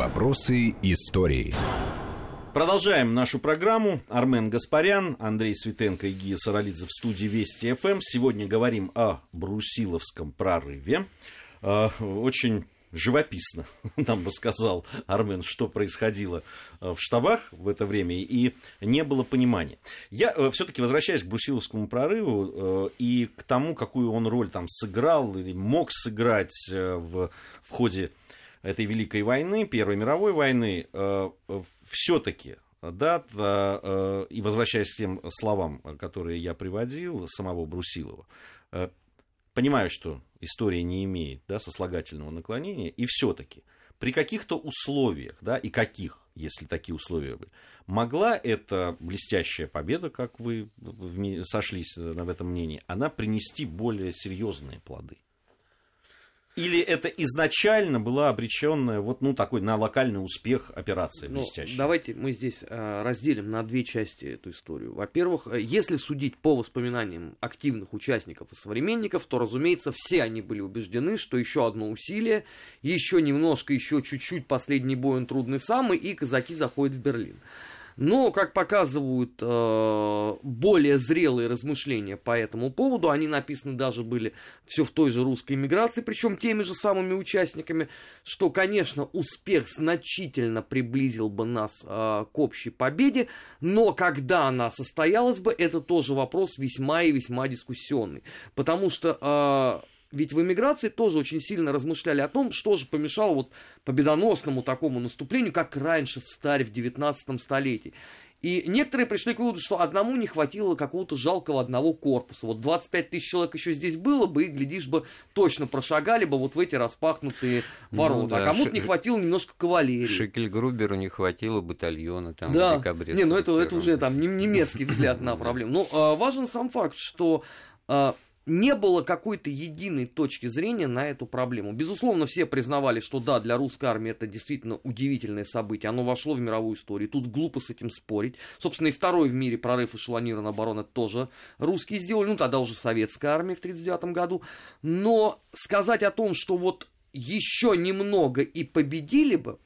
Вопросы истории. Продолжаем нашу программу. Армен Гаспарян, Андрей Светенко и Гия Саралидзе в студии Вести ФМ. Сегодня говорим о Брусиловском прорыве. А, очень живописно, нам бы сказал Армен, что происходило э, в штабах в это время, и не было понимания. Я э, все-таки возвращаюсь к Брусиловскому прорыву э, и к тому, какую он роль там сыграл или мог сыграть в, в ходе этой Великой войны, Первой мировой войны, все-таки да, и возвращаясь к тем словам, которые я приводил, самого Брусилова, понимаю, что история не имеет да, сослагательного наклонения, и все-таки при каких-то условиях, да, и каких, если такие условия были, могла эта блестящая победа, как вы сошлись в этом мнении, она принести более серьезные плоды? Или это изначально была обреченная вот ну такой на локальный успех операция ну, блестящая? Давайте мы здесь э, разделим на две части эту историю. Во-первых, э, если судить по воспоминаниям активных участников и современников, то, разумеется, все они были убеждены, что еще одно усилие, еще немножко, еще чуть-чуть последний бой он трудный самый, и казаки заходят в Берлин. Но, как показывают э, более зрелые размышления по этому поводу, они написаны даже были все в той же русской иммиграции, причем теми же самыми участниками, что, конечно, успех значительно приблизил бы нас э, к общей победе, но когда она состоялась бы, это тоже вопрос весьма и весьма дискуссионный. Потому что э, ведь в эмиграции тоже очень сильно размышляли о том, что же помешало вот победоносному такому наступлению, как раньше в Старе, в 19 столетии. И некоторые пришли к выводу, что одному не хватило какого-то жалкого одного корпуса. Вот 25 тысяч человек еще здесь было бы, и, глядишь бы, точно прошагали бы вот в эти распахнутые ну ворота. Ну, да, а кому-то Ш... не хватило немножко кавалерии. Шекель-Груберу не хватило батальона там да. в декабре. Не, ну это, это уже там немецкий взгляд на проблему. Но а, важен сам факт, что а, не было какой-то единой точки зрения на эту проблему. Безусловно, все признавали, что да, для русской армии это действительно удивительное событие, оно вошло в мировую историю, тут глупо с этим спорить. Собственно, и второй в мире прорыв эшелонированной обороны тоже русские сделали, ну тогда уже советская армия в 1939 году. Но сказать о том, что вот еще немного и победили бы,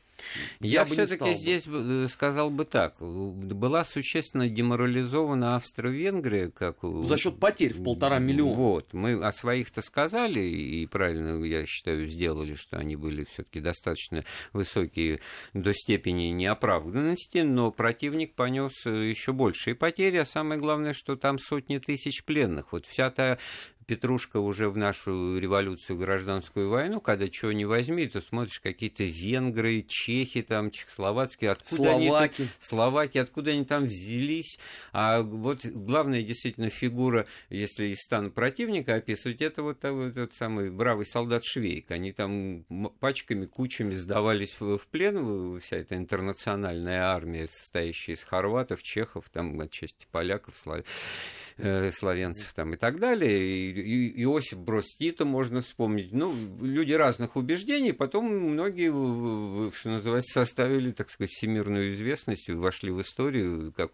я, я все-таки здесь э, сказал бы так. Была существенно деморализована Австро-Венгрия. Как... За счет потерь в полтора миллиона. Вот. Мы о своих-то сказали, и правильно, я считаю, сделали, что они были все-таки достаточно высокие до степени неоправданности, но противник понес э, еще большие потери, а самое главное, что там сотни тысяч пленных. Вот вся та Петрушка уже в нашу революцию, гражданскую войну, когда чего не возьми, то смотришь какие-то венгры, чехи, там, чехословацкие, откуда Словаки. они... Словаки, откуда они там взялись. А вот главная действительно фигура, если из стана противника описывать, это вот тот самый бравый солдат Швейк. Они там пачками, кучами сдавались в, в плен, вся эта интернациональная армия, состоящая из хорватов, чехов, там, отчасти поляков, славян э, славянцев там и так далее. И, и, Иосиф Брос Тита можно вспомнить. Ну, люди разных убеждений, потом многие, что называется, составили, так сказать, всемирную известность, вошли в историю, как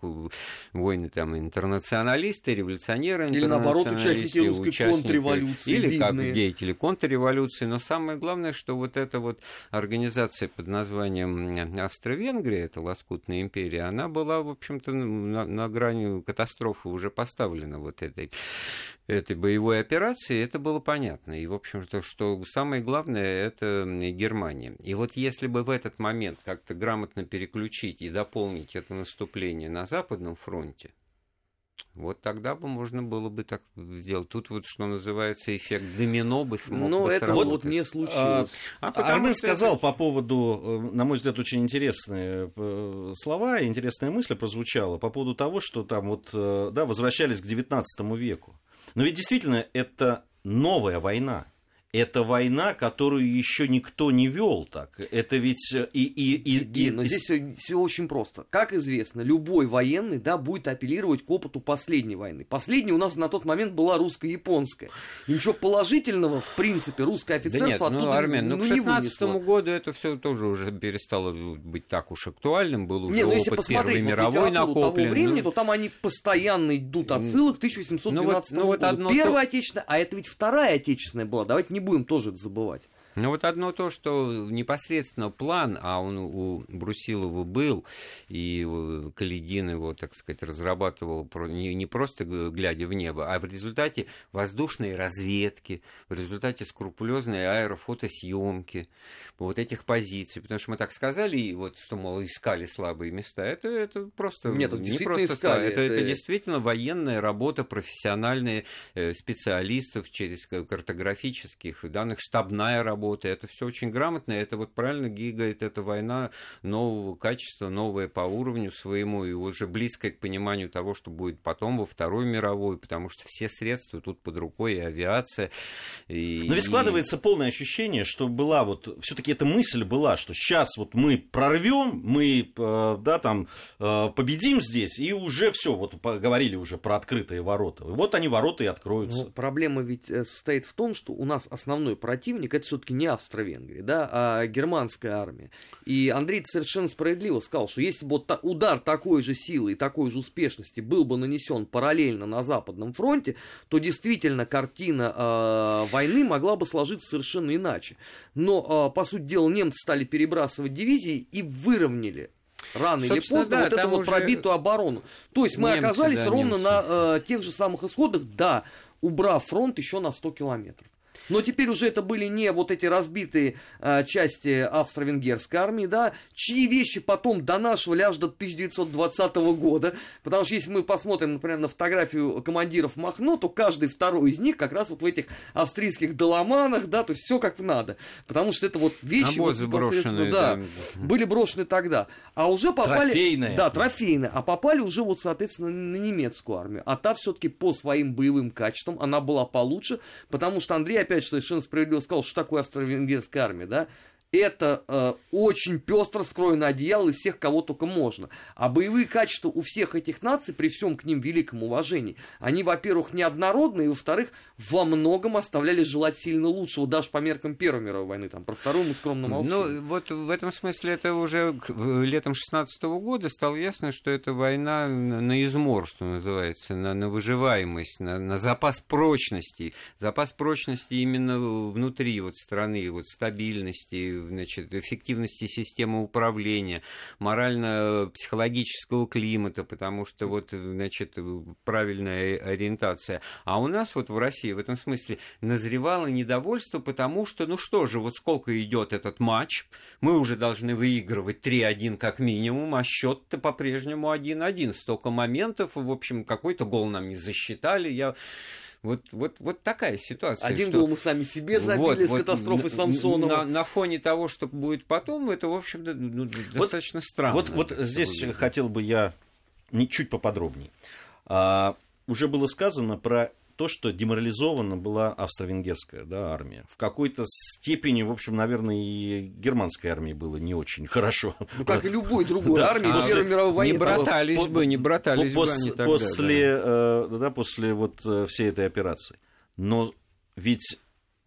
войны там интернационалисты, революционеры, Или наоборот, участники русской участники, контрреволюции. Или видные. как деятели контрреволюции. Но самое главное, что вот эта вот организация под названием Австро-Венгрия, это лоскутная империя, она была, в общем-то, на, на грани катастрофы уже поставлена поставлена вот этой, этой боевой операции, это было понятно. И, в общем-то, что самое главное, это Германия. И вот если бы в этот момент как-то грамотно переключить и дополнить это наступление на Западном фронте, вот тогда бы можно было бы так сделать. Тут вот, что называется, эффект домино бы смог Но бы это сработать. вот не случилось. А, а Армен сказал это... по поводу, э, на мой взгляд, очень интересные э, слова, интересная мысль прозвучала по поводу того, что там вот, э, да, возвращались к 19 веку. Но ведь действительно это новая война это война, которую еще никто не вел так. Это ведь э, и и и. и, и но здесь все, все очень просто. Как известно, любой военный, да, будет апеллировать к опыту последней войны. Последней у нас на тот момент была русско-японская. И ничего положительного, в принципе, русское офицерство да нет, ну, Армен, ну, ну, к 16 году это все тоже уже перестало быть так уж актуальным. Был уже не, ну, если опыт Первой мировой накоплен. того времени, ну... то там они постоянно идут отсылок к 1812 ну, вот, ну, вот году. Одно Первая то... отечественная, а это ведь Вторая отечественная была. Давайте не не будем тоже это забывать. Ну вот одно то, что непосредственно план, а он у Брусилова был, и Каледин его, так сказать, разрабатывал не просто глядя в небо, а в результате воздушной разведки, в результате скрупулезной аэрофотосъемки вот этих позиций. Потому что мы так сказали, и вот, что, мол, искали слабые места, это, это просто Нет, не просто искали, это, это... это действительно военная работа, профессиональные э, специалистов через картографических данных, штабная работа работы. Это все очень грамотно. Это вот правильно Ги говорит, это война нового качества, новая по уровню своему и уже близкая к пониманию того, что будет потом во Второй мировой, потому что все средства тут под рукой, и авиация. И, Но ведь складывается полное ощущение, что была вот, все-таки эта мысль была, что сейчас вот мы прорвем, мы, э, да, там, э, победим здесь, и уже все, вот говорили уже про открытые ворота. И вот они, ворота и откроются. Ну, проблема ведь э, состоит в том, что у нас основной противник, это все-таки все-таки не Австро-Венгрия, да, а германская армия. И Андрей совершенно справедливо сказал, что если бы вот удар такой же силы и такой же успешности был бы нанесен параллельно на Западном фронте, то действительно картина э, войны могла бы сложиться совершенно иначе. Но, э, по сути дела, немцы стали перебрасывать дивизии и выровняли рано Собственно, или поздно да, вот эту вот пробитую оборону. То есть мы немцы, оказались да, ровно немцы. на э, тех же самых исходах, да, убрав фронт еще на 100 километров. Но теперь уже это были не вот эти разбитые э, части австро-венгерской армии, да, чьи вещи потом донашивали аж до 1920 года. Потому что если мы посмотрим, например, на фотографию командиров Махно, то каждый второй из них как раз вот в этих австрийских доломанах, да, то есть все как надо. Потому что это вот вещи... Обозы вот, брошенные, да, да, были брошены тогда. А уже попали... Трофейные. Да, трофейные. А попали уже вот, соответственно, на немецкую армию. А та все-таки по своим боевым качествам, она была получше, потому что Андрей, опять опять совершенно справедливо сказал, что такое австро-венгерская армия, да, это э, очень пестро скроено одеяло из всех, кого только можно. А боевые качества у всех этих наций, при всем к ним великом уважении, они, во-первых, неоднородны, и, во-вторых, во многом оставляли желать сильно лучшего, даже по меркам Первой мировой войны. Там, про Вторую мы скромно молчим. Ну, вот в этом смысле это уже летом 16 года стало ясно, что это война на измор, что называется, на, на выживаемость, на, на запас прочности. Запас прочности именно внутри вот страны, вот стабильности, значит, эффективности системы управления, морально-психологического климата, потому что вот, значит, правильная ориентация. А у нас вот в России в этом смысле назревало недовольство, потому что, ну что же, вот сколько идет этот матч, мы уже должны выигрывать 3-1 как минимум, а счет-то по-прежнему 1-1. Столько моментов, в общем, какой-то гол нам не засчитали. Я вот, вот, вот такая ситуация. Один что... гол мы сами себе забили вот, с вот катастрофой Самсонова. На, на фоне того, что будет потом, это, в общем-то, ну, достаточно вот, странно. Вот, вот здесь хотел бы я чуть поподробнее. А, уже было сказано про то, что деморализована была австро-венгерская да, армия. В какой-то степени, в общем, наверное, и германской армии было не очень хорошо. Ну, как и любой другой армии а, Первой мировой войны. Не братались бы, не братались бы они тогда. После, э, да, после вот э, всей этой операции. Но ведь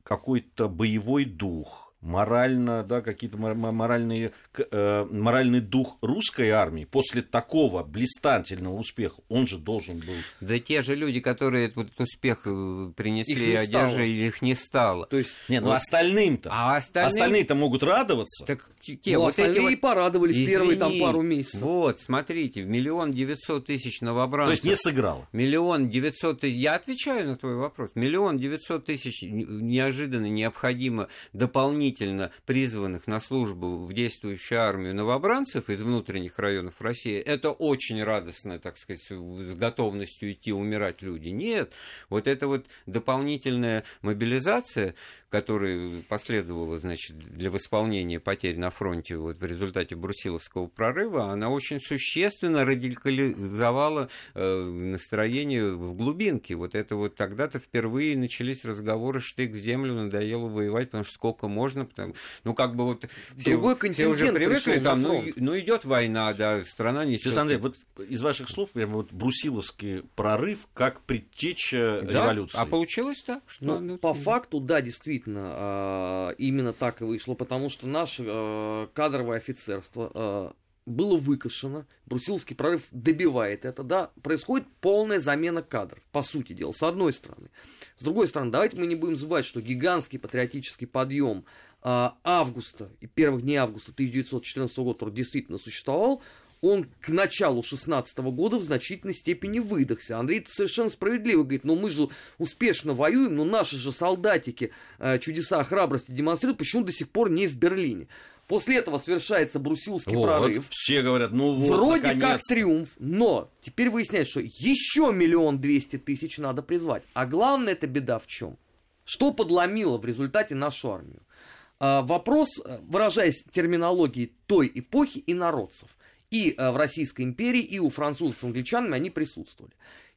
какой-то боевой дух, морально, да, какие-то моральные, э, моральный дух русской армии после такого блистательного успеха, он же должен был... Да те же люди, которые этот успех э, принесли и одержали, их не стало. То есть, не, ну вот. остальным-то, а остальным... остальные-то могут радоваться. Так те, ну, вот эти вот... порадовались Извини, первые там пару месяцев. Вот, смотрите, миллион девятьсот тысяч новобранцев. То есть не сыграло. Миллион девятьсот тысяч, я отвечаю на твой вопрос, миллион девятьсот тысяч неожиданно необходимо дополнительно призванных на службу в действующую армию новобранцев из внутренних районов России, это очень радостно, так сказать, с готовностью идти умирать люди. Нет, вот эта вот дополнительная мобилизация, которая последовала, значит, для восполнения потерь на фронте вот в результате Брусиловского прорыва, она очень существенно радикализовала э, настроение в глубинке. Вот это вот тогда-то впервые начались разговоры «штык в землю, надоело воевать, потому что сколько можно потому, ну как бы вот все, все уже привыкли, там, ну, ну идет война, да, страна несет. Сейчас, Андрей, вот из ваших слов прямо вот брусиловский прорыв как предтеча да? революции. А получилось так? Что... Ну, по факту, да, действительно, а, именно так и вышло, потому что наше а, кадровое офицерство а, было выкашено, Брусиловский прорыв добивает это, да, происходит полная замена кадров, по сути дела, с одной стороны. С другой стороны, давайте мы не будем забывать, что гигантский патриотический подъем а, августа и первых дней августа 1914 года, который действительно существовал, он к началу 16 года в значительной степени выдохся. Андрей совершенно справедливо говорит, ну мы же успешно воюем, но наши же солдатики э, чудеса храбрости демонстрируют, почему до сих пор не в Берлине. После этого совершается брусилский Вот, прорыв. все говорят, ну вот, Вроде как наконец. триумф, но теперь выясняется, что еще миллион двести тысяч надо призвать. А главная эта беда в чем? Что подломило в результате нашу армию? А, вопрос, э, выражаясь терминологией той эпохи, инородцев. И э, в Российской империи, и у французов с англичанами они присутствовали.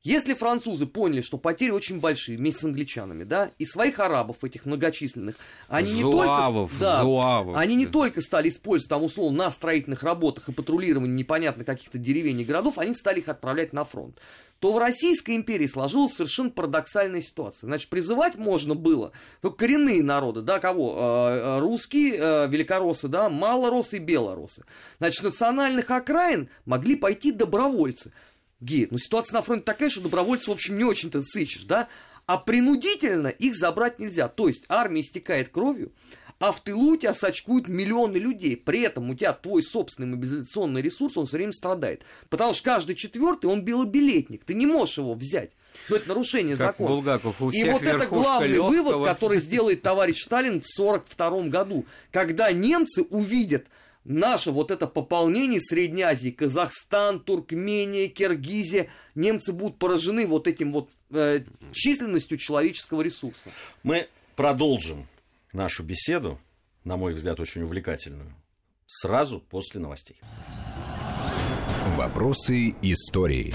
Если французы поняли, что потери очень большие вместе с англичанами, да, и своих арабов этих многочисленных, они не Зуавов, только... Да, зуавов, они не да. только стали использовать там условно на строительных работах и патрулировании непонятно каких-то деревень и городов, они стали их отправлять на фронт. То в Российской империи сложилась совершенно парадоксальная ситуация. Значит, призывать можно было только коренные народы, да, кого? Э, э, Русские, э, великороссы, да, малоросы и белоросы. Значит, национальных окраин могли пойти добровольцы. Ги, ну ситуация на фронте такая, что добровольцев, в общем, не очень-то сыщешь, да? А принудительно их забрать нельзя. То есть армия истекает кровью, а в тылу у тебя сочкуют миллионы людей. При этом у тебя твой собственный мобилизационный ресурс, он все время страдает. Потому что каждый четвертый, он белобилетник. Ты не можешь его взять. Но это нарушение Как закона. Булгаков, у И вот это главный лёгкого. вывод, который сделает товарищ Сталин в 1942 году. Когда немцы увидят наше вот это пополнение Средней Азии, Казахстан, Туркмения, Киргизия, немцы будут поражены вот этим вот э, численностью человеческого ресурса. Мы продолжим нашу беседу, на мой взгляд, очень увлекательную, сразу после новостей. Вопросы истории.